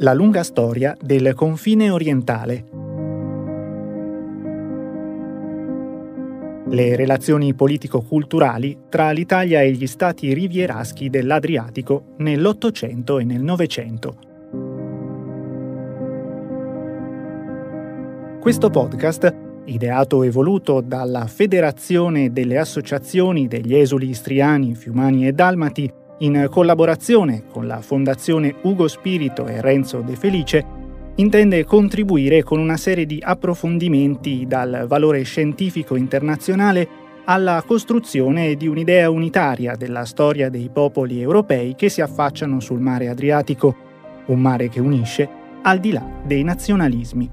La lunga storia del confine orientale. Le relazioni politico-culturali tra l'Italia e gli stati rivieraschi dell'Adriatico nell'Ottocento e nel Novecento. Questo podcast, ideato e voluto dalla Federazione delle Associazioni degli Esuli Istriani, Fiumani e Dalmati, in collaborazione con la Fondazione Ugo Spirito e Renzo De Felice, intende contribuire con una serie di approfondimenti dal valore scientifico internazionale alla costruzione di un'idea unitaria della storia dei popoli europei che si affacciano sul mare Adriatico, un mare che unisce al di là dei nazionalismi.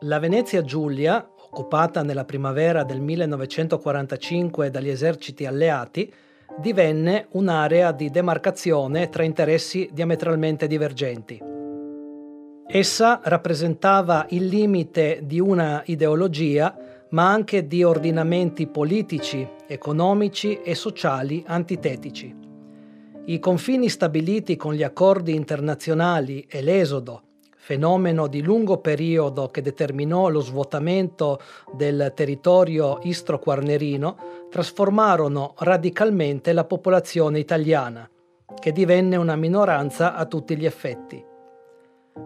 La Venezia Giulia, occupata nella primavera del 1945 dagli eserciti alleati, divenne un'area di demarcazione tra interessi diametralmente divergenti. Essa rappresentava il limite di una ideologia, ma anche di ordinamenti politici, economici e sociali antitetici. I confini stabiliti con gli accordi internazionali e l'esodo fenomeno di lungo periodo che determinò lo svuotamento del territorio istro-quarnerino, trasformarono radicalmente la popolazione italiana, che divenne una minoranza a tutti gli effetti.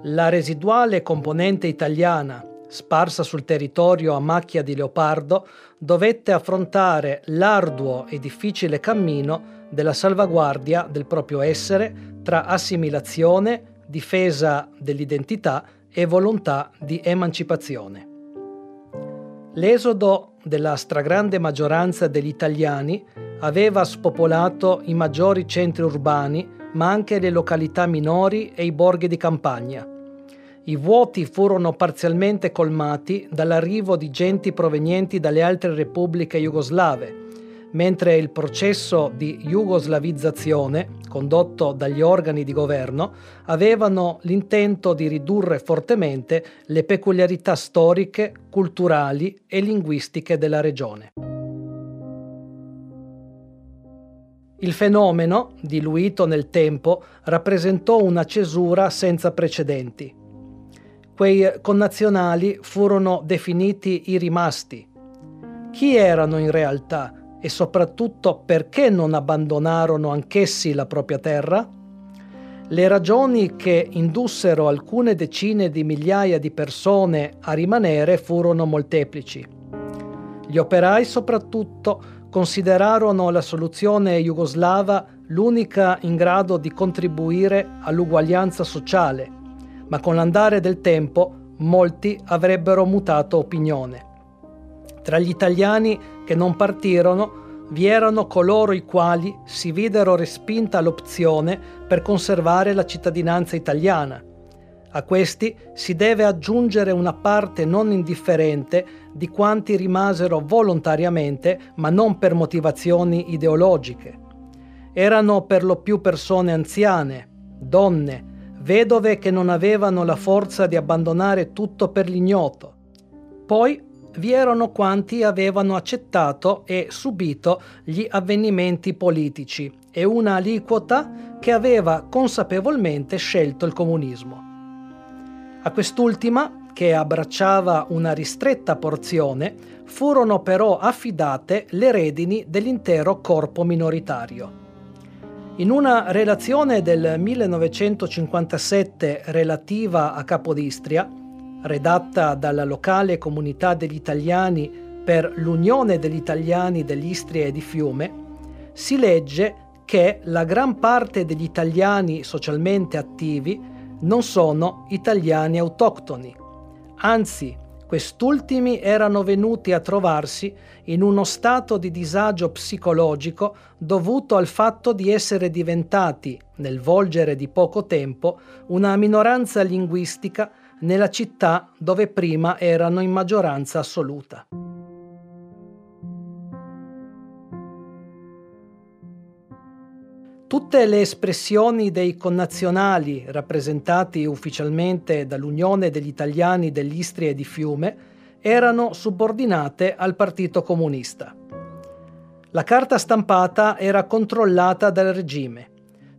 La residuale componente italiana, sparsa sul territorio a macchia di leopardo, dovette affrontare l'arduo e difficile cammino della salvaguardia del proprio essere tra assimilazione, difesa dell'identità e volontà di emancipazione. L'esodo della stragrande maggioranza degli italiani aveva spopolato i maggiori centri urbani, ma anche le località minori e i borghi di campagna. I vuoti furono parzialmente colmati dall'arrivo di genti provenienti dalle altre repubbliche jugoslave, mentre il processo di jugoslavizzazione, condotto dagli organi di governo, avevano l'intento di ridurre fortemente le peculiarità storiche, culturali e linguistiche della regione. Il fenomeno, diluito nel tempo, rappresentò una cesura senza precedenti. Quei connazionali furono definiti i rimasti. Chi erano in realtà? E soprattutto perché non abbandonarono anch'essi la propria terra? Le ragioni che indussero alcune decine di migliaia di persone a rimanere furono molteplici. Gli operai soprattutto considerarono la soluzione jugoslava l'unica in grado di contribuire all'uguaglianza sociale, ma con l'andare del tempo molti avrebbero mutato opinione. Tra gli italiani che non partirono vi erano coloro i quali si videro respinta l'opzione per conservare la cittadinanza italiana. A questi si deve aggiungere una parte non indifferente di quanti rimasero volontariamente, ma non per motivazioni ideologiche. Erano per lo più persone anziane, donne, vedove che non avevano la forza di abbandonare tutto per l'ignoto. Poi vi erano quanti avevano accettato e subito gli avvenimenti politici e una aliquota che aveva consapevolmente scelto il comunismo. A quest'ultima, che abbracciava una ristretta porzione, furono però affidate le redini dell'intero corpo minoritario. In una relazione del 1957 relativa a Capodistria, redatta dalla locale comunità degli italiani per l'Unione degli Italiani dell'Istria e di Fiume, si legge che la gran parte degli italiani socialmente attivi non sono italiani autoctoni, anzi quest'ultimi erano venuti a trovarsi in uno stato di disagio psicologico dovuto al fatto di essere diventati, nel volgere di poco tempo, una minoranza linguistica nella città dove prima erano in maggioranza assoluta. Tutte le espressioni dei connazionali rappresentati ufficialmente dall'Unione degli Italiani dell'Istria e di Fiume erano subordinate al Partito Comunista. La carta stampata era controllata dal regime.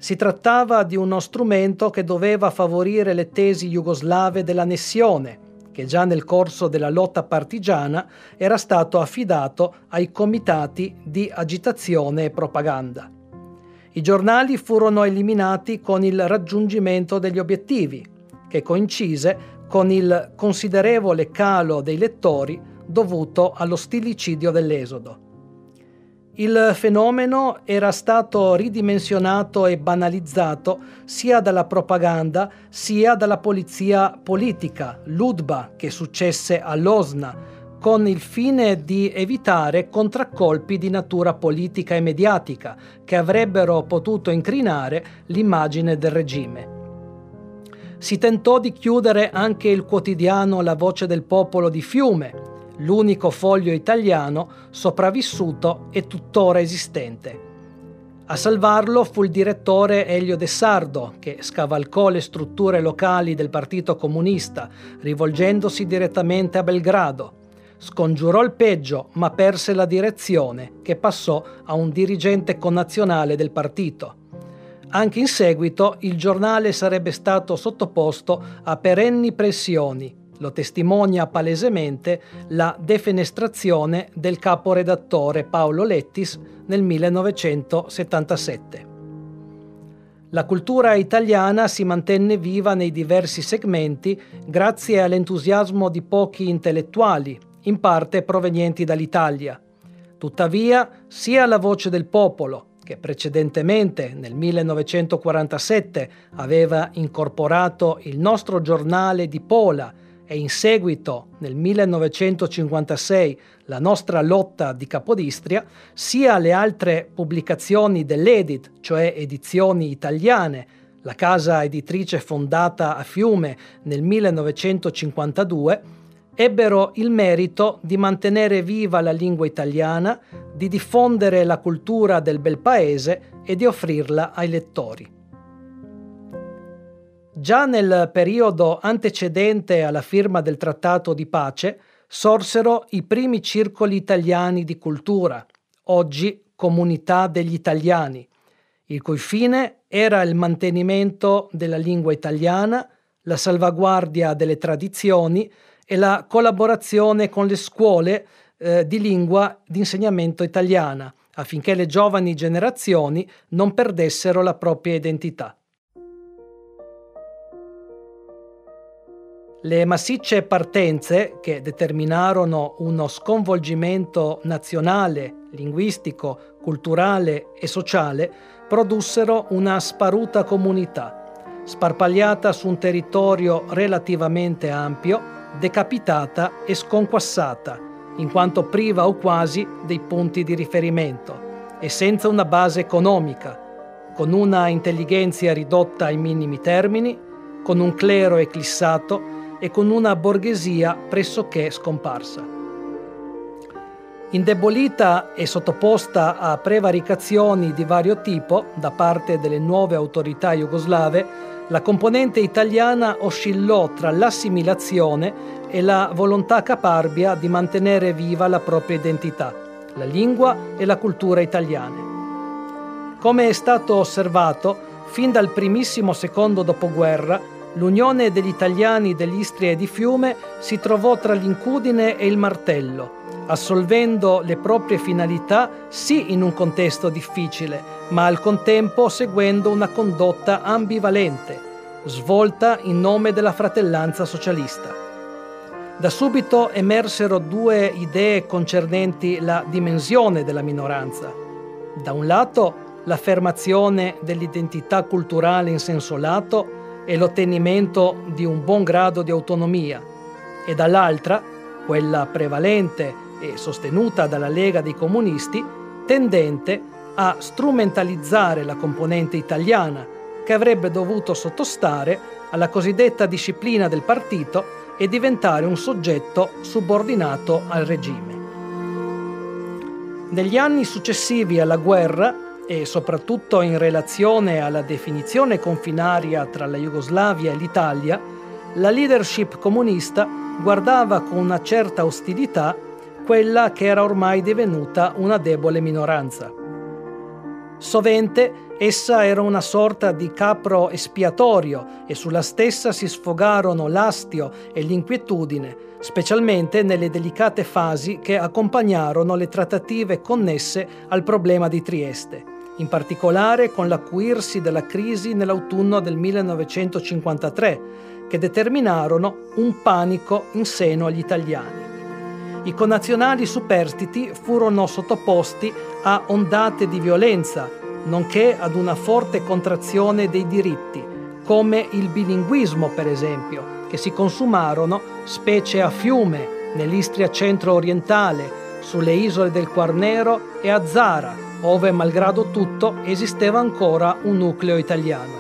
Si trattava di uno strumento che doveva favorire le tesi jugoslave dell'annessione, che già nel corso della lotta partigiana era stato affidato ai comitati di agitazione e propaganda. I giornali furono eliminati con il raggiungimento degli obiettivi, che coincise con il considerevole calo dei lettori dovuto allo stillicidio dell'esodo. Il fenomeno era stato ridimensionato e banalizzato sia dalla propaganda sia dalla polizia politica, l'UDBA, che successe all'Osna, con il fine di evitare contraccolpi di natura politica e mediatica che avrebbero potuto incrinare l'immagine del regime. Si tentò di chiudere anche il quotidiano La Voce del Popolo di Fiume, l'unico foglio italiano sopravvissuto e tuttora esistente. A salvarlo fu il direttore Elio De Sardo, che scavalcò le strutture locali del Partito Comunista, rivolgendosi direttamente a Belgrado scongiurò il peggio ma perse la direzione che passò a un dirigente connazionale del partito. Anche in seguito il giornale sarebbe stato sottoposto a perenni pressioni, lo testimonia palesemente la defenestrazione del caporedattore Paolo Lettis nel 1977. La cultura italiana si mantenne viva nei diversi segmenti grazie all'entusiasmo di pochi intellettuali, in parte provenienti dall'Italia. Tuttavia, sia la voce del popolo, che precedentemente nel 1947 aveva incorporato il nostro giornale di Pola e in seguito nel 1956 la nostra lotta di Capodistria, sia le altre pubblicazioni dell'Edit, cioè edizioni italiane, la casa editrice fondata a Fiume nel 1952, ebbero il merito di mantenere viva la lingua italiana, di diffondere la cultura del bel paese e di offrirla ai lettori. Già nel periodo antecedente alla firma del Trattato di pace sorsero i primi circoli italiani di cultura, oggi Comunità degli Italiani, il cui fine era il mantenimento della lingua italiana, la salvaguardia delle tradizioni, e la collaborazione con le scuole eh, di lingua di insegnamento italiana affinché le giovani generazioni non perdessero la propria identità. Le massicce partenze che determinarono uno sconvolgimento nazionale, linguistico, culturale e sociale produssero una sparuta comunità, sparpagliata su un territorio relativamente ampio decapitata e sconquassata, in quanto priva o quasi dei punti di riferimento e senza una base economica, con una intelligenza ridotta ai minimi termini, con un clero eclissato e con una borghesia pressoché scomparsa. Indebolita e sottoposta a prevaricazioni di vario tipo da parte delle nuove autorità jugoslave, la componente italiana oscillò tra l'assimilazione e la volontà caparbia di mantenere viva la propria identità, la lingua e la cultura italiane. Come è stato osservato, fin dal primissimo secondo dopoguerra, l'unione degli italiani dell'Istria e di Fiume si trovò tra l'incudine e il martello, assolvendo le proprie finalità sì in un contesto difficile, ma al contempo seguendo una condotta ambivalente, svolta in nome della fratellanza socialista. Da subito emersero due idee concernenti la dimensione della minoranza. Da un lato l'affermazione dell'identità culturale in senso lato e l'ottenimento di un buon grado di autonomia, e dall'altra quella prevalente e sostenuta dalla Lega dei Comunisti, tendente a strumentalizzare la componente italiana che avrebbe dovuto sottostare alla cosiddetta disciplina del partito e diventare un soggetto subordinato al regime. Negli anni successivi alla guerra e soprattutto in relazione alla definizione confinaria tra la Jugoslavia e l'Italia, la leadership comunista guardava con una certa ostilità quella che era ormai divenuta una debole minoranza. Sovente essa era una sorta di capro espiatorio e sulla stessa si sfogarono l'astio e l'inquietudine, specialmente nelle delicate fasi che accompagnarono le trattative connesse al problema di Trieste, in particolare con l'acuirsi della crisi nell'autunno del 1953, che determinarono un panico in seno agli italiani. I connazionali superstiti furono sottoposti a ondate di violenza, nonché ad una forte contrazione dei diritti, come il bilinguismo per esempio, che si consumarono specie a Fiume, nell'Istria centro-orientale, sulle isole del Quarnero e a Zara, ove malgrado tutto esisteva ancora un nucleo italiano.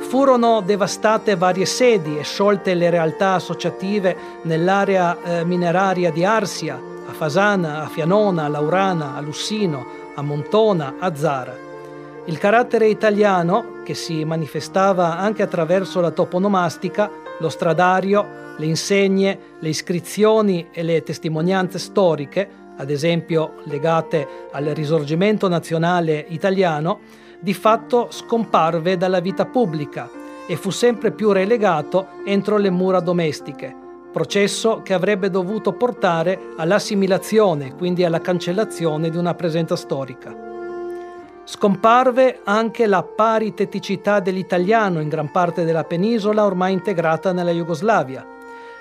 Furono devastate varie sedi e sciolte le realtà associative nell'area eh, mineraria di Arsia, a Fasana, a Fianona, a Laurana, a Lussino, a Montona, a Zara. Il carattere italiano, che si manifestava anche attraverso la toponomastica, lo stradario, le insegne, le iscrizioni e le testimonianze storiche, ad esempio legate al risorgimento nazionale italiano, di fatto scomparve dalla vita pubblica e fu sempre più relegato entro le mura domestiche, processo che avrebbe dovuto portare all'assimilazione, quindi alla cancellazione di una presenza storica. Scomparve anche la pariteticità dell'italiano in gran parte della penisola ormai integrata nella Jugoslavia.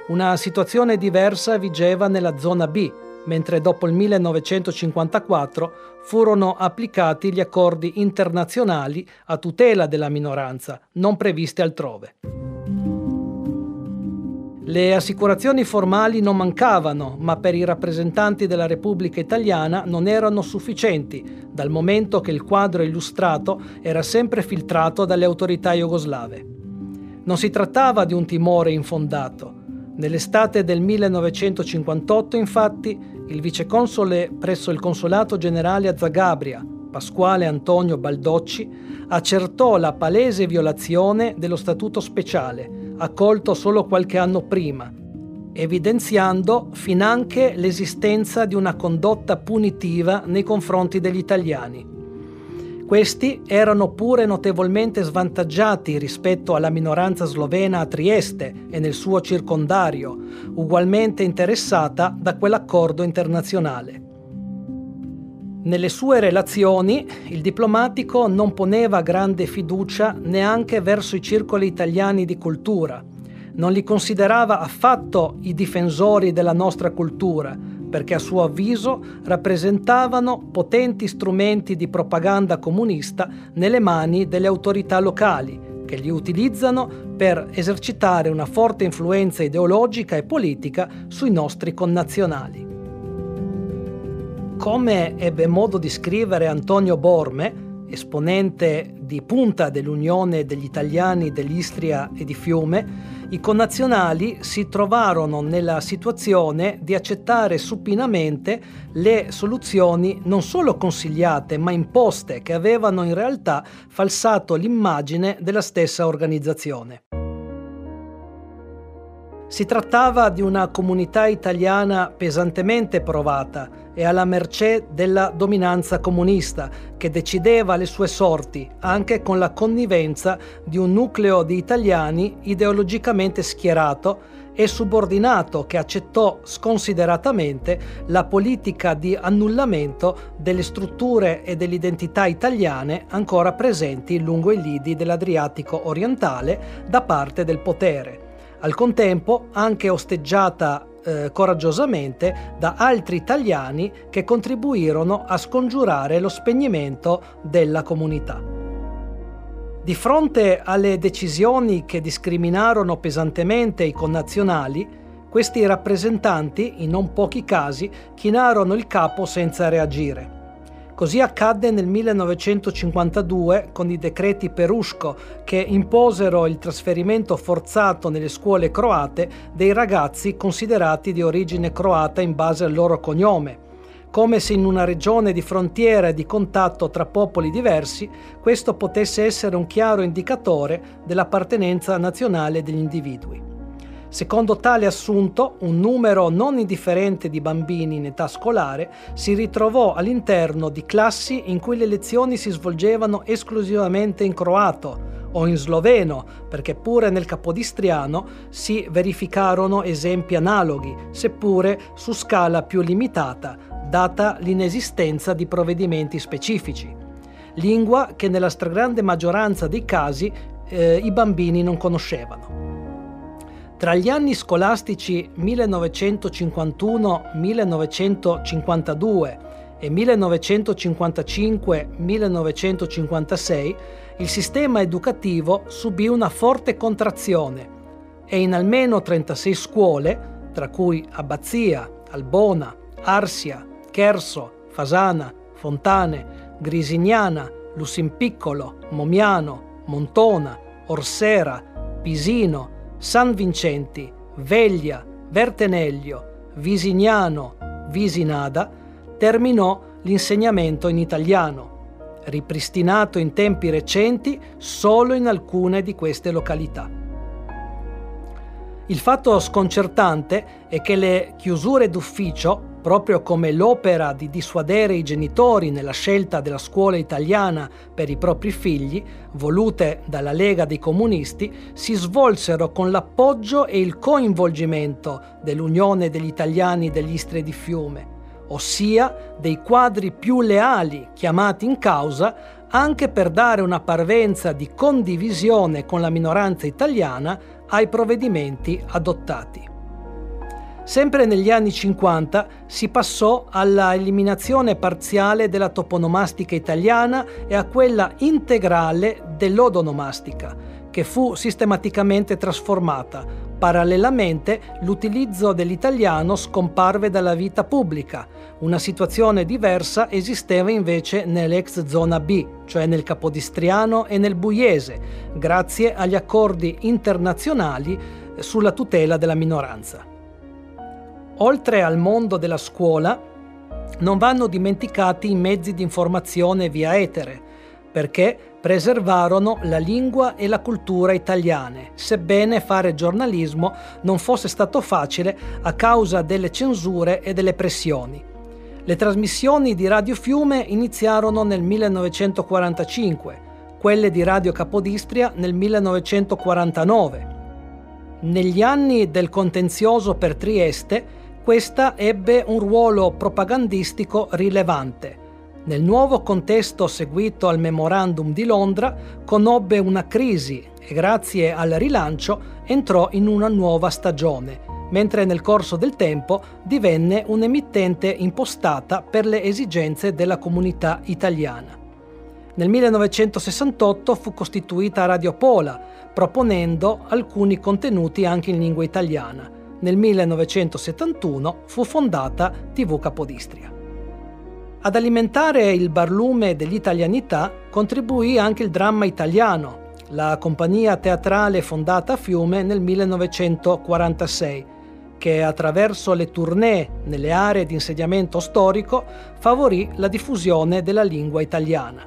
Una situazione diversa vigeva nella zona B, mentre dopo il 1954 furono applicati gli accordi internazionali a tutela della minoranza, non previsti altrove. Le assicurazioni formali non mancavano, ma per i rappresentanti della Repubblica Italiana non erano sufficienti, dal momento che il quadro illustrato era sempre filtrato dalle autorità jugoslave. Non si trattava di un timore infondato. Nell'estate del 1958, infatti, il viceconsole presso il consolato generale a Zagabria, Pasquale Antonio Baldocci, accertò la palese violazione dello statuto speciale, accolto solo qualche anno prima, evidenziando finanche l'esistenza di una condotta punitiva nei confronti degli italiani. Questi erano pure notevolmente svantaggiati rispetto alla minoranza slovena a Trieste e nel suo circondario, ugualmente interessata da quell'accordo internazionale. Nelle sue relazioni il diplomatico non poneva grande fiducia neanche verso i circoli italiani di cultura, non li considerava affatto i difensori della nostra cultura, perché a suo avviso rappresentavano potenti strumenti di propaganda comunista nelle mani delle autorità locali, che li utilizzano per esercitare una forte influenza ideologica e politica sui nostri connazionali. Come ebbe modo di scrivere Antonio Borme, esponente di punta dell'Unione degli Italiani dell'Istria e di Fiume, i connazionali si trovarono nella situazione di accettare supinamente le soluzioni non solo consigliate ma imposte che avevano in realtà falsato l'immagine della stessa organizzazione. Si trattava di una comunità italiana pesantemente provata e alla mercé della dominanza comunista, che decideva le sue sorti anche con la connivenza di un nucleo di italiani ideologicamente schierato e subordinato che accettò sconsideratamente la politica di annullamento delle strutture e dell'identità italiane ancora presenti lungo i lidi dell'Adriatico orientale da parte del potere al contempo anche osteggiata eh, coraggiosamente da altri italiani che contribuirono a scongiurare lo spegnimento della comunità. Di fronte alle decisioni che discriminarono pesantemente i connazionali, questi rappresentanti, in non pochi casi, chinarono il capo senza reagire. Così accadde nel 1952 con i decreti Perusco che imposero il trasferimento forzato nelle scuole croate dei ragazzi considerati di origine croata in base al loro cognome. Come se in una regione di frontiera e di contatto tra popoli diversi questo potesse essere un chiaro indicatore dell'appartenenza nazionale degli individui. Secondo tale assunto, un numero non indifferente di bambini in età scolare si ritrovò all'interno di classi in cui le lezioni si svolgevano esclusivamente in croato o in sloveno, perché pure nel capodistriano si verificarono esempi analoghi, seppure su scala più limitata, data l'inesistenza di provvedimenti specifici. Lingua che nella stragrande maggioranza dei casi eh, i bambini non conoscevano. Tra gli anni scolastici 1951-1952 e 1955-1956 il sistema educativo subì una forte contrazione e in almeno 36 scuole, tra cui Abbazia, Albona, Arsia, Cherso, Fasana, Fontane, Grisignana, Lussimpiccolo, Momiano, Montona, Orsera, Pisino, San Vincenti, Veglia, Verteneglio, Visignano, Visinada, terminò l'insegnamento in italiano, ripristinato in tempi recenti solo in alcune di queste località. Il fatto sconcertante è che le chiusure d'ufficio proprio come l'opera di dissuadere i genitori nella scelta della scuola italiana per i propri figli, volute dalla Lega dei Comunisti, si svolsero con l'appoggio e il coinvolgimento dell'Unione degli Italiani degli Istri di Fiume, ossia dei quadri più leali chiamati in causa anche per dare una parvenza di condivisione con la minoranza italiana ai provvedimenti adottati. Sempre negli anni 50 si passò alla eliminazione parziale della toponomastica italiana e a quella integrale dell'odonomastica, che fu sistematicamente trasformata. Parallelamente l'utilizzo dell'italiano scomparve dalla vita pubblica. Una situazione diversa esisteva invece nell'ex zona B, cioè nel Capodistriano e nel Buiese, grazie agli accordi internazionali sulla tutela della minoranza. Oltre al mondo della scuola, non vanno dimenticati i mezzi di informazione via etere, perché preservarono la lingua e la cultura italiane, sebbene fare giornalismo non fosse stato facile a causa delle censure e delle pressioni. Le trasmissioni di Radio Fiume iniziarono nel 1945, quelle di Radio Capodistria nel 1949. Negli anni del contenzioso per Trieste, questa ebbe un ruolo propagandistico rilevante. Nel nuovo contesto seguito al memorandum di Londra conobbe una crisi e grazie al rilancio entrò in una nuova stagione, mentre nel corso del tempo divenne un'emittente impostata per le esigenze della comunità italiana. Nel 1968 fu costituita Radio Pola, proponendo alcuni contenuti anche in lingua italiana nel 1971 fu fondata TV Capodistria. Ad alimentare il barlume dell'italianità contribuì anche il dramma italiano, la compagnia teatrale fondata a Fiume nel 1946, che attraverso le tournée nelle aree di insediamento storico favorì la diffusione della lingua italiana.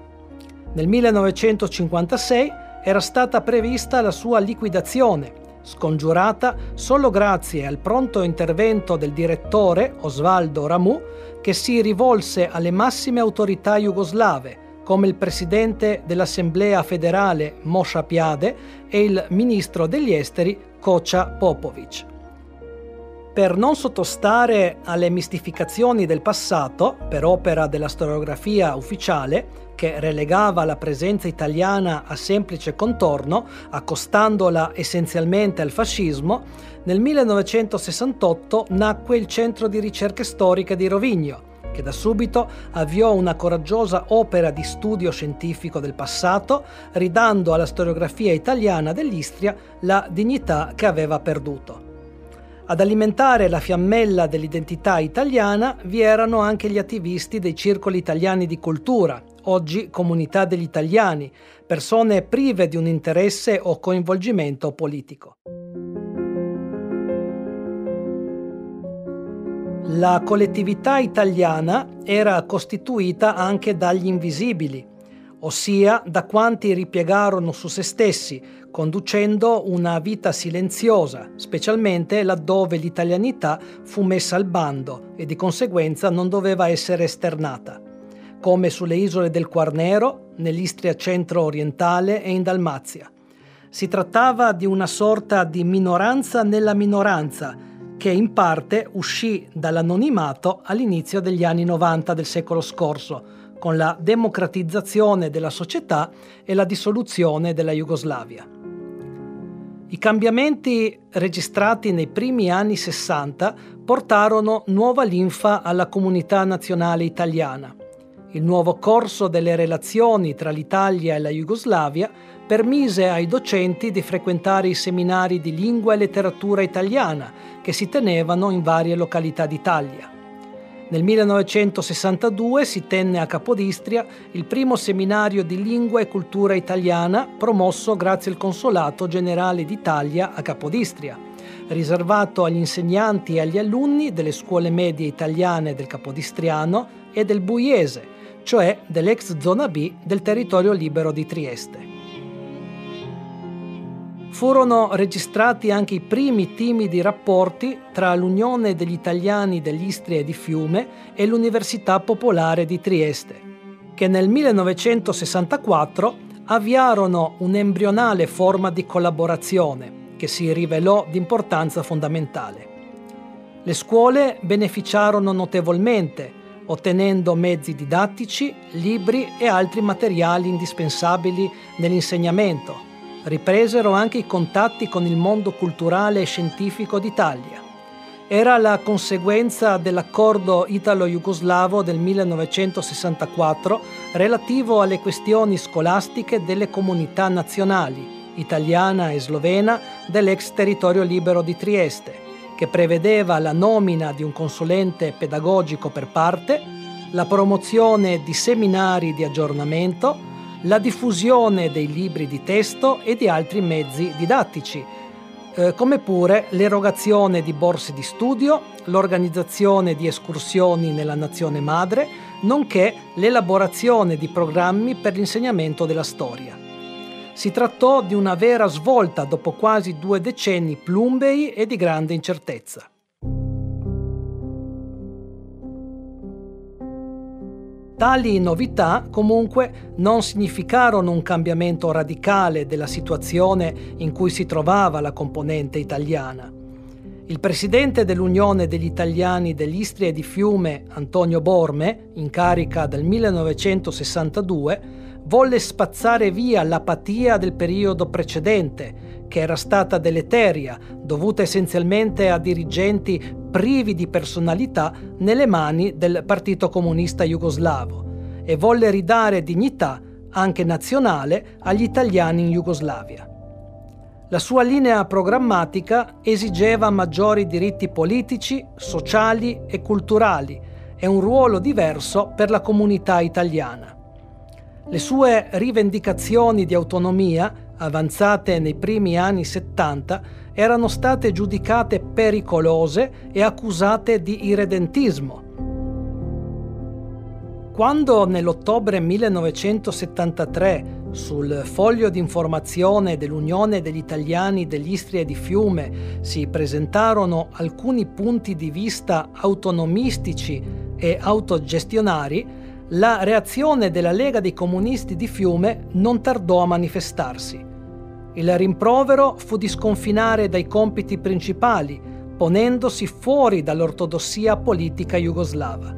Nel 1956 era stata prevista la sua liquidazione scongiurata solo grazie al pronto intervento del direttore Osvaldo Ramu che si rivolse alle massime autorità jugoslave come il presidente dell'Assemblea federale Mosha Piade e il ministro degli esteri Kocha Popovic. Per non sottostare alle mistificazioni del passato, per opera della storiografia ufficiale, che relegava la presenza italiana a semplice contorno, accostandola essenzialmente al fascismo, nel 1968 nacque il Centro di ricerche storiche di Rovigno, che da subito avviò una coraggiosa opera di studio scientifico del passato, ridando alla storiografia italiana dell'Istria la dignità che aveva perduto. Ad alimentare la fiammella dell'identità italiana vi erano anche gli attivisti dei circoli italiani di cultura, oggi comunità degli italiani, persone prive di un interesse o coinvolgimento politico. La collettività italiana era costituita anche dagli invisibili, ossia da quanti ripiegarono su se stessi, conducendo una vita silenziosa, specialmente laddove l'italianità fu messa al bando e di conseguenza non doveva essere esternata, come sulle isole del Quarnero, nell'Istria centro-orientale e in Dalmazia. Si trattava di una sorta di minoranza nella minoranza, che in parte uscì dall'anonimato all'inizio degli anni 90 del secolo scorso, con la democratizzazione della società e la dissoluzione della Jugoslavia. I cambiamenti registrati nei primi anni 60 portarono nuova linfa alla comunità nazionale italiana. Il nuovo corso delle relazioni tra l'Italia e la Jugoslavia permise ai docenti di frequentare i seminari di lingua e letteratura italiana che si tenevano in varie località d'Italia. Nel 1962 si tenne a Capodistria il primo seminario di lingua e cultura italiana promosso grazie al Consolato Generale d'Italia a Capodistria, riservato agli insegnanti e agli alunni delle scuole medie italiane del Capodistriano e del Buiese, cioè dell'ex zona B del territorio libero di Trieste. Furono registrati anche i primi timidi rapporti tra l'Unione degli Italiani dell'Istria e di Fiume e l'Università Popolare di Trieste, che nel 1964 avviarono un'embrionale forma di collaborazione che si rivelò di importanza fondamentale. Le scuole beneficiarono notevolmente, ottenendo mezzi didattici, libri e altri materiali indispensabili nell'insegnamento, ripresero anche i contatti con il mondo culturale e scientifico d'Italia. Era la conseguenza dell'accordo italo-jugoslavo del 1964 relativo alle questioni scolastiche delle comunità nazionali, italiana e slovena, dell'ex territorio libero di Trieste, che prevedeva la nomina di un consulente pedagogico per parte, la promozione di seminari di aggiornamento, la diffusione dei libri di testo e di altri mezzi didattici, eh, come pure l'erogazione di borse di studio, l'organizzazione di escursioni nella nazione madre, nonché l'elaborazione di programmi per l'insegnamento della storia. Si trattò di una vera svolta dopo quasi due decenni plumbei e di grande incertezza. Tali novità comunque non significarono un cambiamento radicale della situazione in cui si trovava la componente italiana. Il presidente dell'Unione degli Italiani dell'Istria e di Fiume, Antonio Borme, in carica dal 1962, volle spazzare via l'apatia del periodo precedente, che era stata deleteria, dovuta essenzialmente a dirigenti privi di personalità nelle mani del Partito Comunista Jugoslavo, e volle ridare dignità, anche nazionale, agli italiani in Jugoslavia. La sua linea programmatica esigeva maggiori diritti politici, sociali e culturali e un ruolo diverso per la comunità italiana. Le sue rivendicazioni di autonomia, avanzate nei primi anni 70, erano state giudicate pericolose e accusate di irredentismo. Quando nell'ottobre 1973 sul foglio di informazione dell'Unione degli Italiani dell'Istria e di Fiume si presentarono alcuni punti di vista autonomistici e autogestionari, la reazione della Lega dei Comunisti di Fiume non tardò a manifestarsi. Il rimprovero fu di sconfinare dai compiti principali, ponendosi fuori dall'ortodossia politica jugoslava.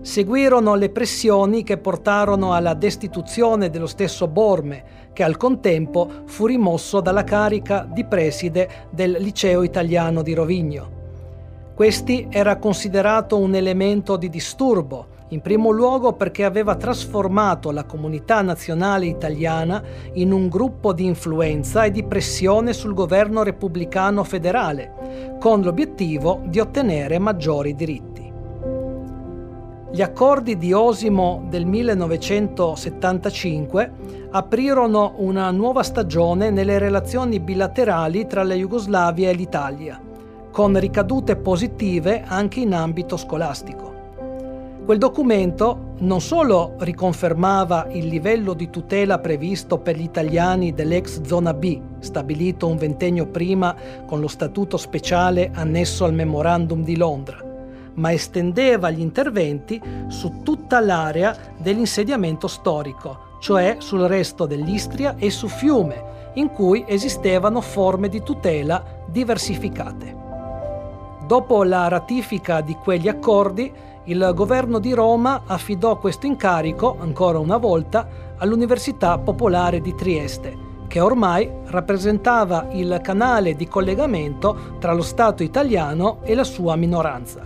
Seguirono le pressioni che portarono alla destituzione dello stesso Borme, che al contempo fu rimosso dalla carica di preside del liceo italiano di Rovigno. Questi era considerato un elemento di disturbo, in primo luogo perché aveva trasformato la comunità nazionale italiana in un gruppo di influenza e di pressione sul governo repubblicano federale, con l'obiettivo di ottenere maggiori diritti. Gli accordi di Osimo del 1975 aprirono una nuova stagione nelle relazioni bilaterali tra la Jugoslavia e l'Italia, con ricadute positive anche in ambito scolastico. Quel documento non solo riconfermava il livello di tutela previsto per gli italiani dell'ex zona B, stabilito un ventennio prima con lo statuto speciale annesso al memorandum di Londra, ma estendeva gli interventi su tutta l'area dell'insediamento storico, cioè sul resto dell'Istria e su Fiume, in cui esistevano forme di tutela diversificate. Dopo la ratifica di quegli accordi, il governo di Roma affidò questo incarico, ancora una volta, all'Università Popolare di Trieste, che ormai rappresentava il canale di collegamento tra lo Stato italiano e la sua minoranza.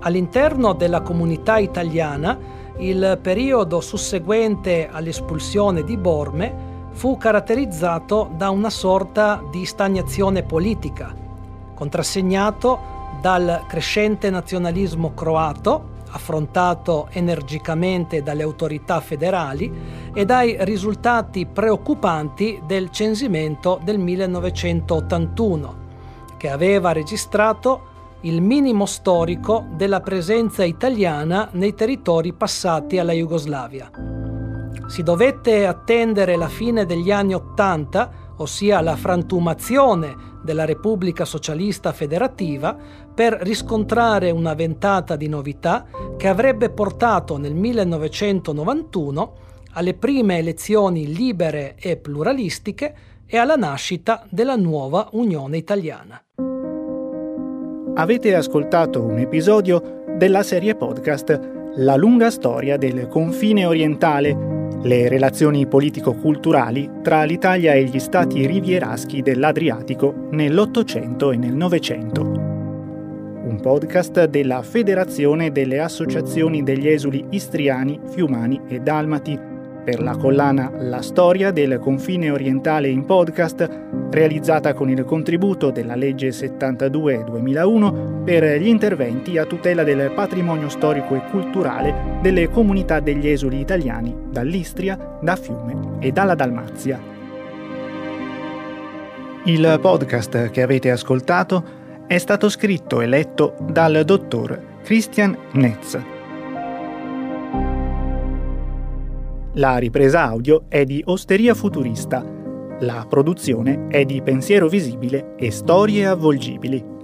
All'interno della comunità italiana, il periodo susseguente all'espulsione di Borme fu caratterizzato da una sorta di stagnazione politica, contrassegnato dal crescente nazionalismo croato, affrontato energicamente dalle autorità federali, e dai risultati preoccupanti del censimento del 1981, che aveva registrato il minimo storico della presenza italiana nei territori passati alla Jugoslavia. Si dovette attendere la fine degli anni Ottanta, ossia la frantumazione della Repubblica Socialista Federativa per riscontrare una ventata di novità che avrebbe portato nel 1991 alle prime elezioni libere e pluralistiche e alla nascita della nuova Unione Italiana. Avete ascoltato un episodio della serie podcast La lunga storia del confine orientale le relazioni politico-culturali tra l'Italia e gli stati rivieraschi dell'Adriatico nell'Ottocento e nel Novecento. Un podcast della Federazione delle Associazioni degli Esuli Istriani, Fiumani e Dalmati per la collana La storia del confine orientale in podcast, realizzata con il contributo della legge 72-2001 per gli interventi a tutela del patrimonio storico e culturale delle comunità degli esuli italiani dall'Istria, da Fiume e dalla Dalmazia. Il podcast che avete ascoltato è stato scritto e letto dal dottor Christian Netz. La ripresa audio è di Osteria Futurista. La produzione è di Pensiero Visibile e Storie Avvolgibili.